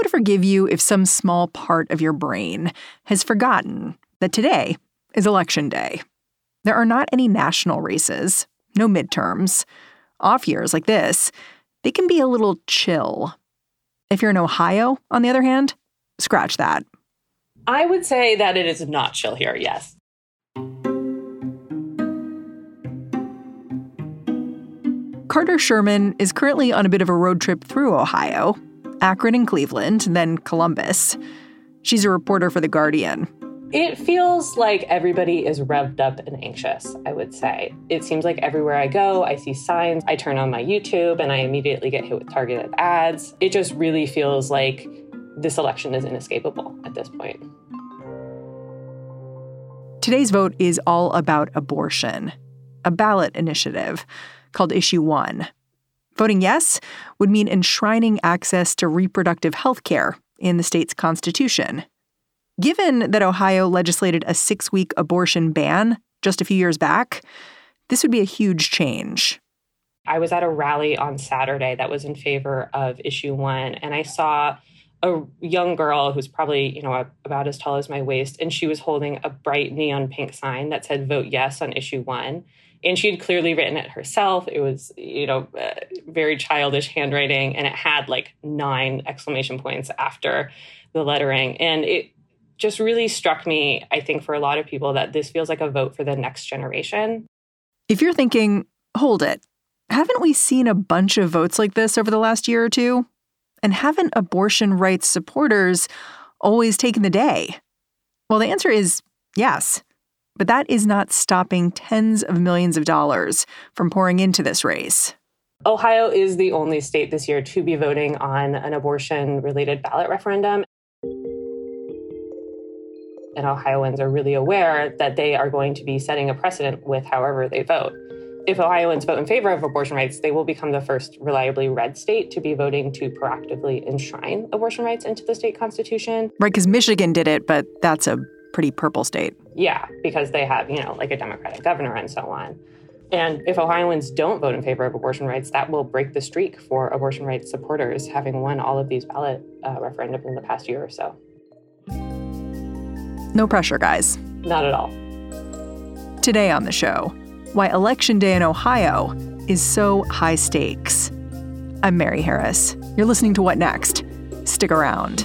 would forgive you if some small part of your brain has forgotten that today is election day. There are not any national races, no midterms. Off years like this, they can be a little chill. If you're in Ohio, on the other hand, scratch that. I would say that it is not chill here, yes. Carter Sherman is currently on a bit of a road trip through Ohio, Akron and Cleveland, then Columbus. She's a reporter for The Guardian. It feels like everybody is revved up and anxious, I would say. It seems like everywhere I go, I see signs. I turn on my YouTube and I immediately get hit with targeted ads. It just really feels like this election is inescapable at this point. Today's vote is all about abortion, a ballot initiative called Issue 1. Voting yes would mean enshrining access to reproductive health care in the state's constitution. Given that Ohio legislated a six week abortion ban just a few years back, this would be a huge change. I was at a rally on Saturday that was in favor of issue one, and I saw a young girl who's probably, you know, about as tall as my waist, and she was holding a bright neon pink sign that said vote yes on issue one. And she had clearly written it herself. It was, you know, uh, very childish handwriting, and it had like nine exclamation points after the lettering. And it just really struck me, I think, for a lot of people, that this feels like a vote for the next generation. If you're thinking, hold it, haven't we seen a bunch of votes like this over the last year or two? And haven't abortion rights supporters always taken the day? Well, the answer is yes. But that is not stopping tens of millions of dollars from pouring into this race. Ohio is the only state this year to be voting on an abortion related ballot referendum and Ohioans are really aware that they are going to be setting a precedent with however they vote. If Ohioans vote in favor of abortion rights, they will become the first reliably red state to be voting to proactively enshrine abortion rights into the state constitution. Right, because Michigan did it, but that's a pretty purple state. Yeah, because they have, you know, like a Democratic governor and so on. And if Ohioans don't vote in favor of abortion rights, that will break the streak for abortion rights supporters having won all of these ballot uh, referendums in the past year or so. No pressure, guys. Not at all. Today on the show, why Election Day in Ohio is so high stakes. I'm Mary Harris. You're listening to What Next? Stick around.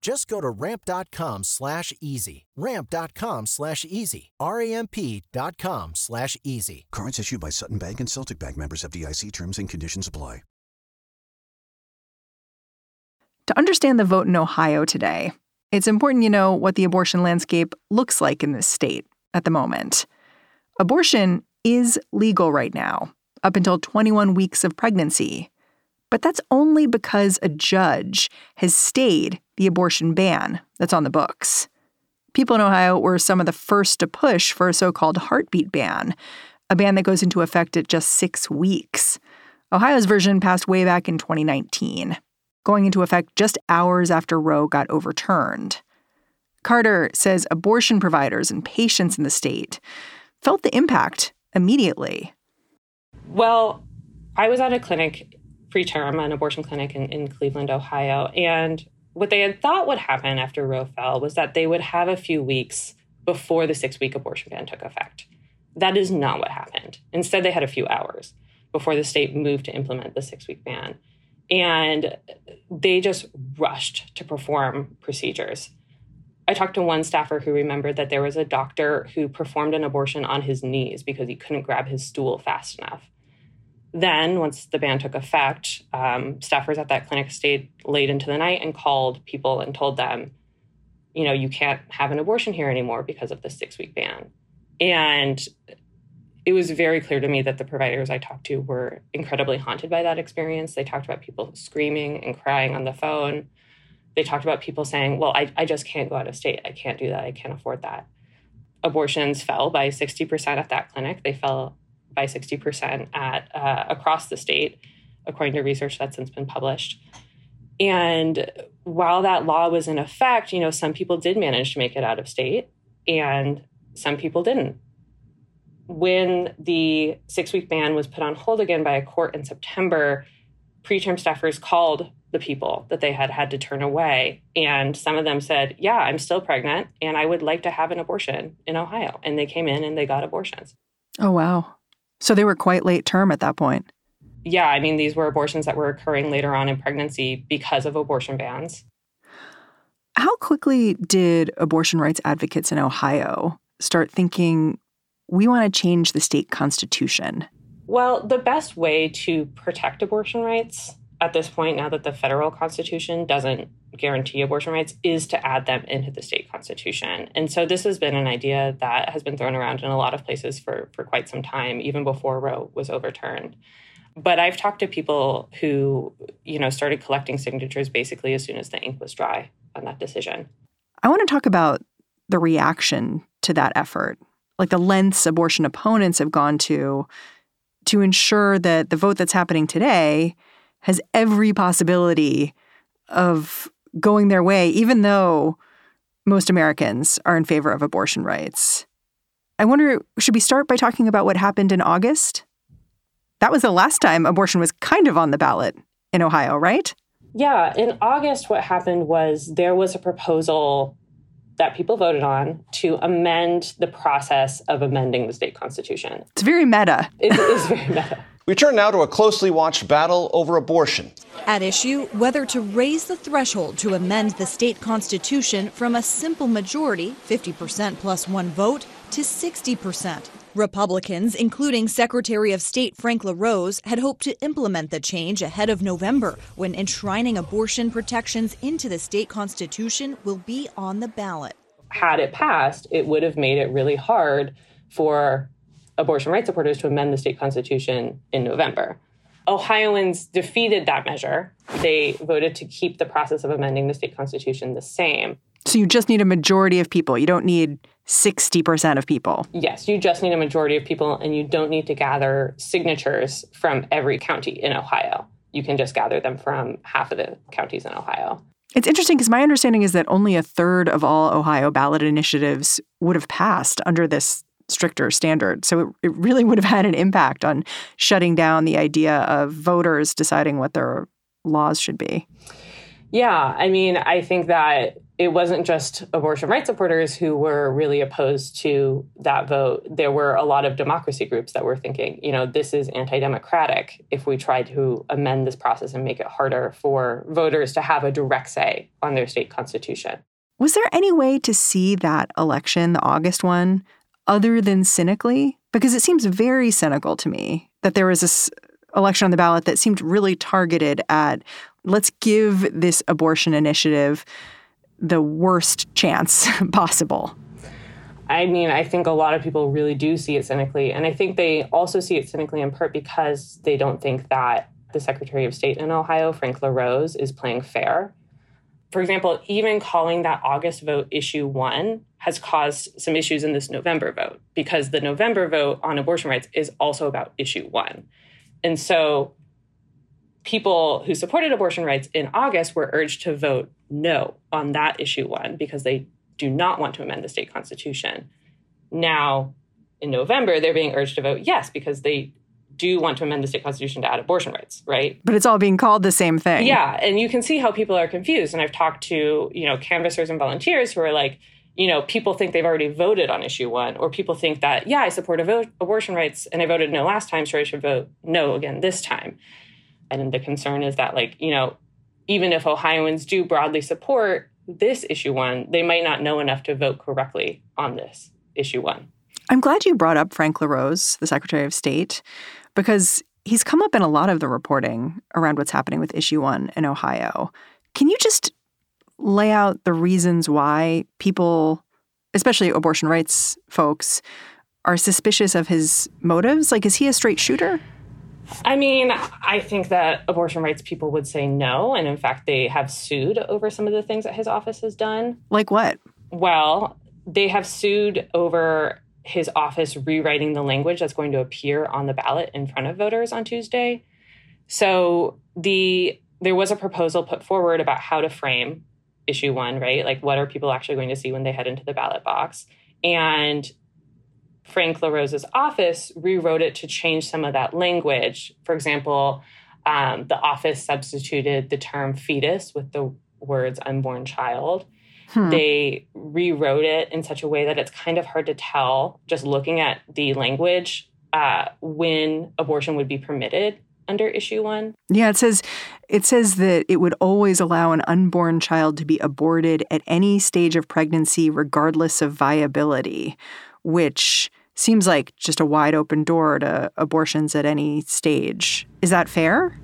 Just go to ramp.com slash easy. Ramp.com slash easy. R-A-M-P.com slash easy. Cards issued by Sutton Bank and Celtic Bank members FDIC terms and conditions apply. To understand the vote in Ohio today, it's important you know what the abortion landscape looks like in this state at the moment. Abortion is legal right now, up until 21 weeks of pregnancy. But that's only because a judge has stayed the abortion ban that's on the books. People in Ohio were some of the first to push for a so called heartbeat ban, a ban that goes into effect at just six weeks. Ohio's version passed way back in 2019, going into effect just hours after Roe got overturned. Carter says abortion providers and patients in the state felt the impact immediately. Well, I was at a clinic preterm, an abortion clinic in, in Cleveland, Ohio, and what they had thought would happen after Roe fell was that they would have a few weeks before the six week abortion ban took effect. That is not what happened. Instead, they had a few hours before the state moved to implement the six week ban. And they just rushed to perform procedures. I talked to one staffer who remembered that there was a doctor who performed an abortion on his knees because he couldn't grab his stool fast enough. Then, once the ban took effect, um, staffers at that clinic stayed late into the night and called people and told them, you know, you can't have an abortion here anymore because of the six week ban. And it was very clear to me that the providers I talked to were incredibly haunted by that experience. They talked about people screaming and crying on the phone. They talked about people saying, well, I, I just can't go out of state. I can't do that. I can't afford that. Abortions fell by 60% at that clinic. They fell by 60% at uh, across the state, according to research that's since been published. And while that law was in effect, you know, some people did manage to make it out of state and some people didn't. When the six week ban was put on hold again by a court in September, preterm staffers called the people that they had had to turn away. And some of them said, Yeah, I'm still pregnant and I would like to have an abortion in Ohio. And they came in and they got abortions. Oh, wow. So they were quite late term at that point. Yeah, I mean, these were abortions that were occurring later on in pregnancy because of abortion bans. How quickly did abortion rights advocates in Ohio start thinking, we want to change the state constitution? Well, the best way to protect abortion rights at this point, now that the federal constitution doesn't guarantee abortion rights, is to add them into the state constitution. And so this has been an idea that has been thrown around in a lot of places for, for quite some time, even before Roe was overturned. But I've talked to people who, you know, started collecting signatures basically as soon as the ink was dry on that decision. I want to talk about the reaction to that effort, like the lengths abortion opponents have gone to to ensure that the vote that's happening today has every possibility of going their way, even though most Americans are in favor of abortion rights. I wonder, should we start by talking about what happened in August? That was the last time abortion was kind of on the ballot in Ohio, right? Yeah. In August, what happened was there was a proposal that people voted on to amend the process of amending the state constitution. It's very meta. It is very meta. We turn now to a closely watched battle over abortion. At issue, whether to raise the threshold to amend the state constitution from a simple majority, 50% plus one vote, to 60%. Republicans, including Secretary of State Frank LaRose, had hoped to implement the change ahead of November, when enshrining abortion protections into the state constitution will be on the ballot. Had it passed, it would have made it really hard for abortion rights supporters to amend the state constitution in November. Ohioans defeated that measure. They voted to keep the process of amending the state constitution the same. So you just need a majority of people. You don't need 60% of people. Yes, you just need a majority of people, and you don't need to gather signatures from every county in Ohio. You can just gather them from half of the counties in Ohio. It's interesting because my understanding is that only a third of all Ohio ballot initiatives would have passed under this stricter standard. So it, it really would have had an impact on shutting down the idea of voters deciding what their laws should be. Yeah, I mean, I think that it wasn't just abortion rights supporters who were really opposed to that vote. There were a lot of democracy groups that were thinking, you know, this is anti democratic if we try to amend this process and make it harder for voters to have a direct say on their state constitution. Was there any way to see that election, the August one, other than cynically? Because it seems very cynical to me that there was this election on the ballot that seemed really targeted at let's give this abortion initiative the worst chance possible. I mean, I think a lot of people really do see it cynically. And I think they also see it cynically in part because they don't think that the Secretary of State in Ohio, Frank LaRose, is playing fair. For example, even calling that August vote issue one has caused some issues in this November vote because the November vote on abortion rights is also about issue one. And so people who supported abortion rights in August were urged to vote no on that issue one because they do not want to amend the state constitution. Now, in November, they're being urged to vote yes because they do want to amend the state constitution to add abortion rights, right? But it's all being called the same thing. Yeah, and you can see how people are confused. And I've talked to, you know, canvassers and volunteers who are like, you know, people think they've already voted on issue one, or people think that, yeah, I support abortion rights and I voted no last time, so I should vote no again this time. And the concern is that, like, you know, even if Ohioans do broadly support this issue one, they might not know enough to vote correctly on this issue one. I'm glad you brought up Frank LaRose, the Secretary of State, because he's come up in a lot of the reporting around what's happening with issue one in Ohio. Can you just lay out the reasons why people, especially abortion rights folks, are suspicious of his motives? Like, is he a straight shooter? I mean, I think that abortion rights people would say no. And in fact, they have sued over some of the things that his office has done. Like what? Well, they have sued over his office rewriting the language that's going to appear on the ballot in front of voters on Tuesday. So the there was a proposal put forward about how to frame issue 1, right? Like what are people actually going to see when they head into the ballot box? And Frank LaRose's office rewrote it to change some of that language. For example, um, the office substituted the term fetus with the words unborn child. Hmm. They rewrote it in such a way that it's kind of hard to tell just looking at the language uh, when abortion would be permitted under issue one. Yeah, it says it says that it would always allow an unborn child to be aborted at any stage of pregnancy, regardless of viability, which seems like just a wide open door to abortions at any stage. Is that fair?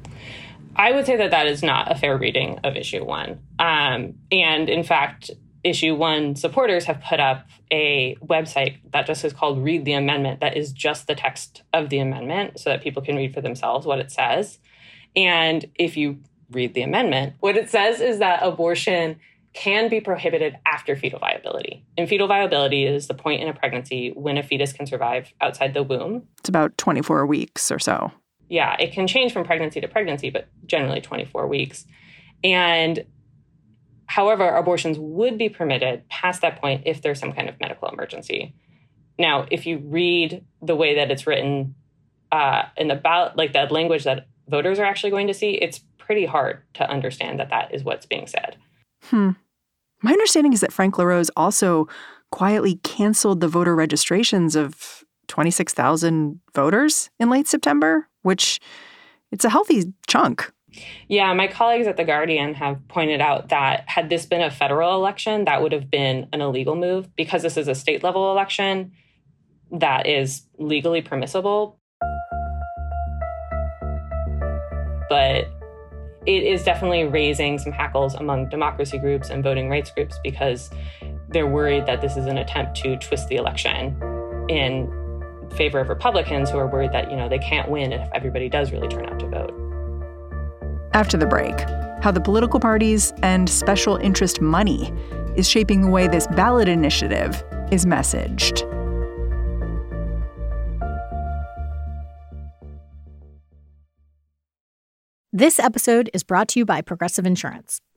I would say that that is not a fair reading of issue one. Um, and in fact, issue one supporters have put up a website that just is called Read the Amendment, that is just the text of the amendment so that people can read for themselves what it says. And if you read the amendment, what it says is that abortion can be prohibited after fetal viability. And fetal viability is the point in a pregnancy when a fetus can survive outside the womb. It's about 24 weeks or so. Yeah, it can change from pregnancy to pregnancy, but generally 24 weeks. And however, abortions would be permitted past that point if there's some kind of medical emergency. Now, if you read the way that it's written uh, in the ballot, like that language that voters are actually going to see, it's pretty hard to understand that that is what's being said. Hmm. My understanding is that Frank LaRose also quietly canceled the voter registrations of 26,000 voters in late September, which it's a healthy chunk. Yeah, my colleagues at The Guardian have pointed out that had this been a federal election, that would have been an illegal move. Because this is a state level election, that is legally permissible. But it is definitely raising some hackles among democracy groups and voting rights groups because they're worried that this is an attempt to twist the election in favor of Republicans who are worried that, you know, they can't win if everybody does really turn out to vote. After the break, how the political parties and special interest money is shaping the way this ballot initiative is messaged. This episode is brought to you by Progressive Insurance.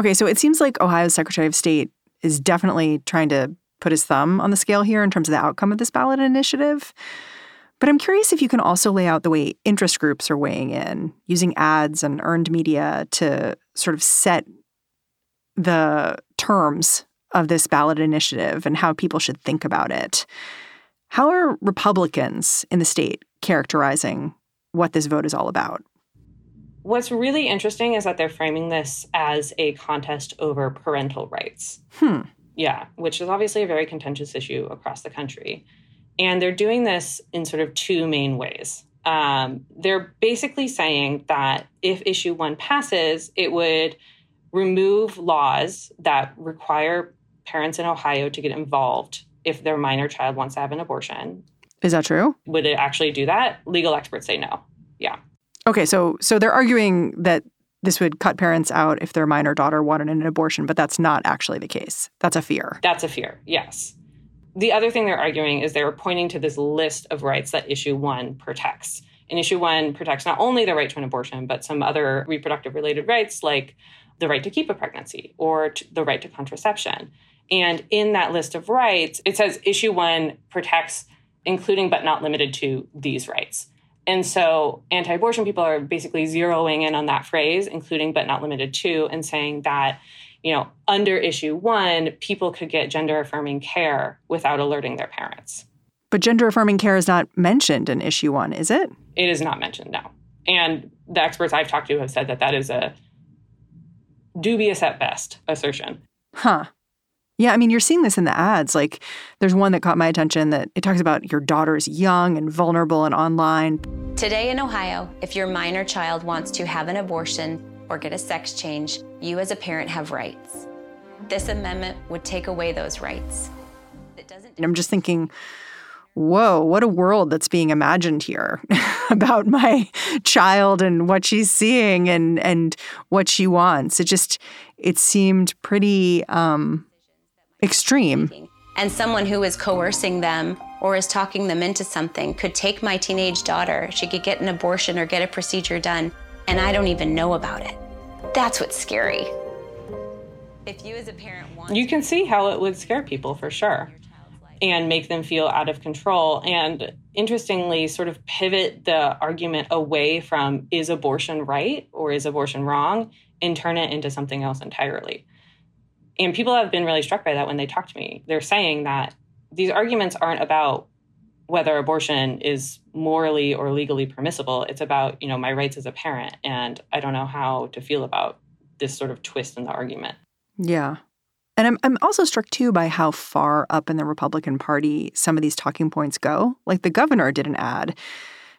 Okay, so it seems like Ohio's Secretary of State is definitely trying to put his thumb on the scale here in terms of the outcome of this ballot initiative. But I'm curious if you can also lay out the way interest groups are weighing in, using ads and earned media to sort of set the terms of this ballot initiative and how people should think about it. How are Republicans in the state characterizing what this vote is all about? What's really interesting is that they're framing this as a contest over parental rights. Hmm. Yeah, which is obviously a very contentious issue across the country. And they're doing this in sort of two main ways. Um, they're basically saying that if issue one passes, it would remove laws that require parents in Ohio to get involved if their minor child wants to have an abortion. Is that true? Would it actually do that? Legal experts say no. Yeah. Okay, so so they're arguing that this would cut parents out if their minor daughter wanted an abortion, but that's not actually the case. That's a fear. That's a fear. Yes. The other thing they're arguing is they're pointing to this list of rights that issue 1 protects. And issue 1 protects not only the right to an abortion, but some other reproductive related rights like the right to keep a pregnancy or the right to contraception. And in that list of rights, it says issue 1 protects including but not limited to these rights. And so anti abortion people are basically zeroing in on that phrase, including but not limited to, and saying that, you know, under issue one, people could get gender affirming care without alerting their parents. But gender affirming care is not mentioned in issue one, is it? It is not mentioned, no. And the experts I've talked to have said that that is a dubious at best assertion. Huh. Yeah, I mean, you're seeing this in the ads. Like, there's one that caught my attention that it talks about your daughter's young and vulnerable and online. Today in Ohio, if your minor child wants to have an abortion or get a sex change, you as a parent have rights. This amendment would take away those rights. It doesn't. And I'm just thinking, whoa, what a world that's being imagined here about my child and what she's seeing and and what she wants. It just it seemed pretty um, extreme. And someone who is coercing them or is talking them into something could take my teenage daughter. She could get an abortion or get a procedure done, and I don't even know about it. That's what's scary. If you as a parent want You can see how it would scare people for sure and make them feel out of control and interestingly sort of pivot the argument away from is abortion right or is abortion wrong and turn it into something else entirely. And people have been really struck by that when they talk to me. They're saying that these arguments aren't about whether abortion is morally or legally permissible. It's about, you know, my rights as a parent. And I don't know how to feel about this sort of twist in the argument. Yeah. And I'm, I'm also struck too by how far up in the Republican Party some of these talking points go. Like the governor did an ad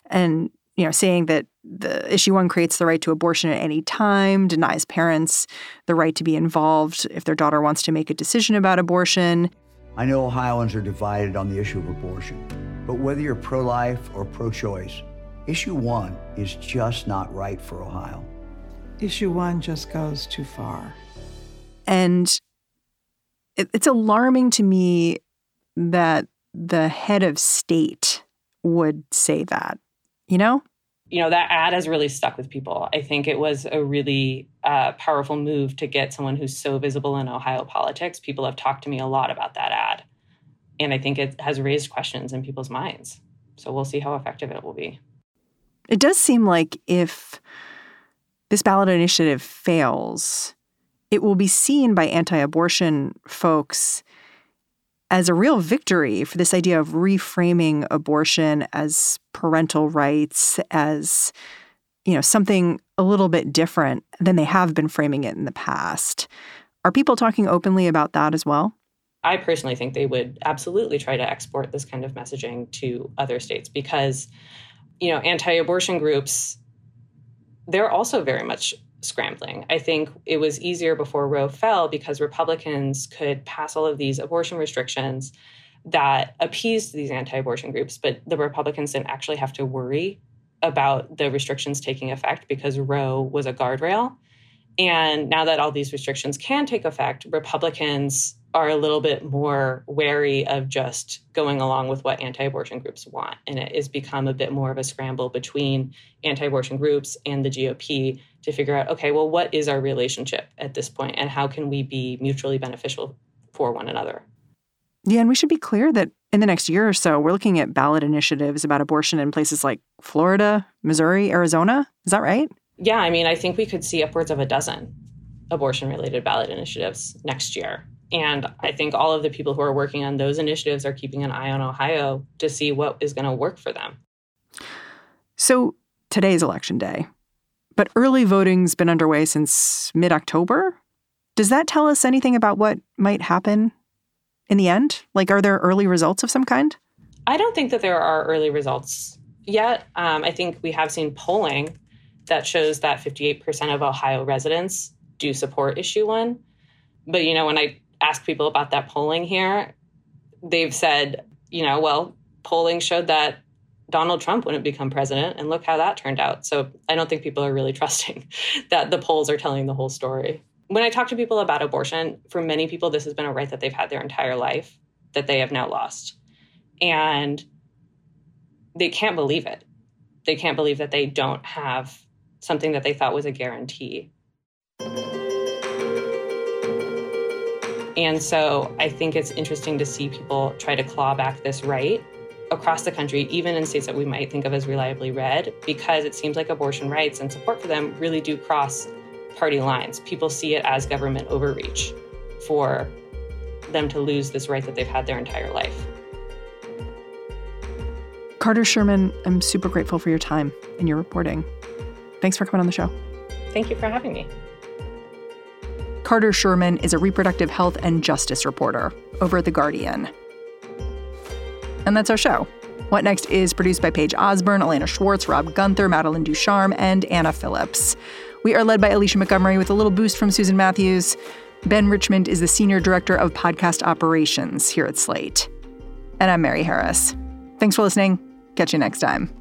and you know, saying that the issue one creates the right to abortion at any time, denies parents the right to be involved if their daughter wants to make a decision about abortion. I know Ohioans are divided on the issue of abortion, but whether you're pro life or pro choice, issue one is just not right for Ohio. Issue one just goes too far. And it's alarming to me that the head of state would say that you know? You know, that ad has really stuck with people. I think it was a really uh, powerful move to get someone who's so visible in Ohio politics. People have talked to me a lot about that ad. And I think it has raised questions in people's minds. So we'll see how effective it will be. It does seem like if this ballot initiative fails, it will be seen by anti abortion folks as a real victory for this idea of reframing abortion as parental rights, as you know, something a little bit different than they have been framing it in the past. Are people talking openly about that as well? I personally think they would absolutely try to export this kind of messaging to other states because, you know, anti abortion groups, they're also very much scrambling. I think it was easier before Roe fell because Republicans could pass all of these abortion restrictions that appeased these anti abortion groups, but the Republicans didn't actually have to worry about the restrictions taking effect because Roe was a guardrail. And now that all these restrictions can take effect, Republicans are a little bit more wary of just going along with what anti abortion groups want. And it has become a bit more of a scramble between anti abortion groups and the GOP to figure out okay, well, what is our relationship at this point and how can we be mutually beneficial for one another? Yeah, and we should be clear that in the next year or so, we're looking at ballot initiatives about abortion in places like Florida, Missouri, Arizona. Is that right? Yeah, I mean, I think we could see upwards of a dozen abortion related ballot initiatives next year. And I think all of the people who are working on those initiatives are keeping an eye on Ohio to see what is going to work for them. So today's election day, but early voting's been underway since mid October. Does that tell us anything about what might happen in the end? Like, are there early results of some kind? I don't think that there are early results yet. Um, I think we have seen polling that shows that 58% of Ohio residents do support issue one. But, you know, when I ask people about that polling here, they've said, you know, well, polling showed that Donald Trump wouldn't become president, and look how that turned out. So I don't think people are really trusting that the polls are telling the whole story. When I talk to people about abortion, for many people, this has been a right that they've had their entire life that they have now lost. And they can't believe it. They can't believe that they don't have something that they thought was a guarantee. And so I think it's interesting to see people try to claw back this right across the country, even in states that we might think of as reliably red, because it seems like abortion rights and support for them really do cross party lines. People see it as government overreach for them to lose this right that they've had their entire life. Carter Sherman, I'm super grateful for your time and your reporting. Thanks for coming on the show. Thank you for having me. Carter Sherman is a reproductive health and justice reporter over at The Guardian. And that's our show. What Next is produced by Paige Osborne, Elena Schwartz, Rob Gunther, Madeline Ducharme, and Anna Phillips. We are led by Alicia Montgomery with a little boost from Susan Matthews. Ben Richmond is the Senior Director of Podcast Operations here at Slate. And I'm Mary Harris. Thanks for listening. Catch you next time.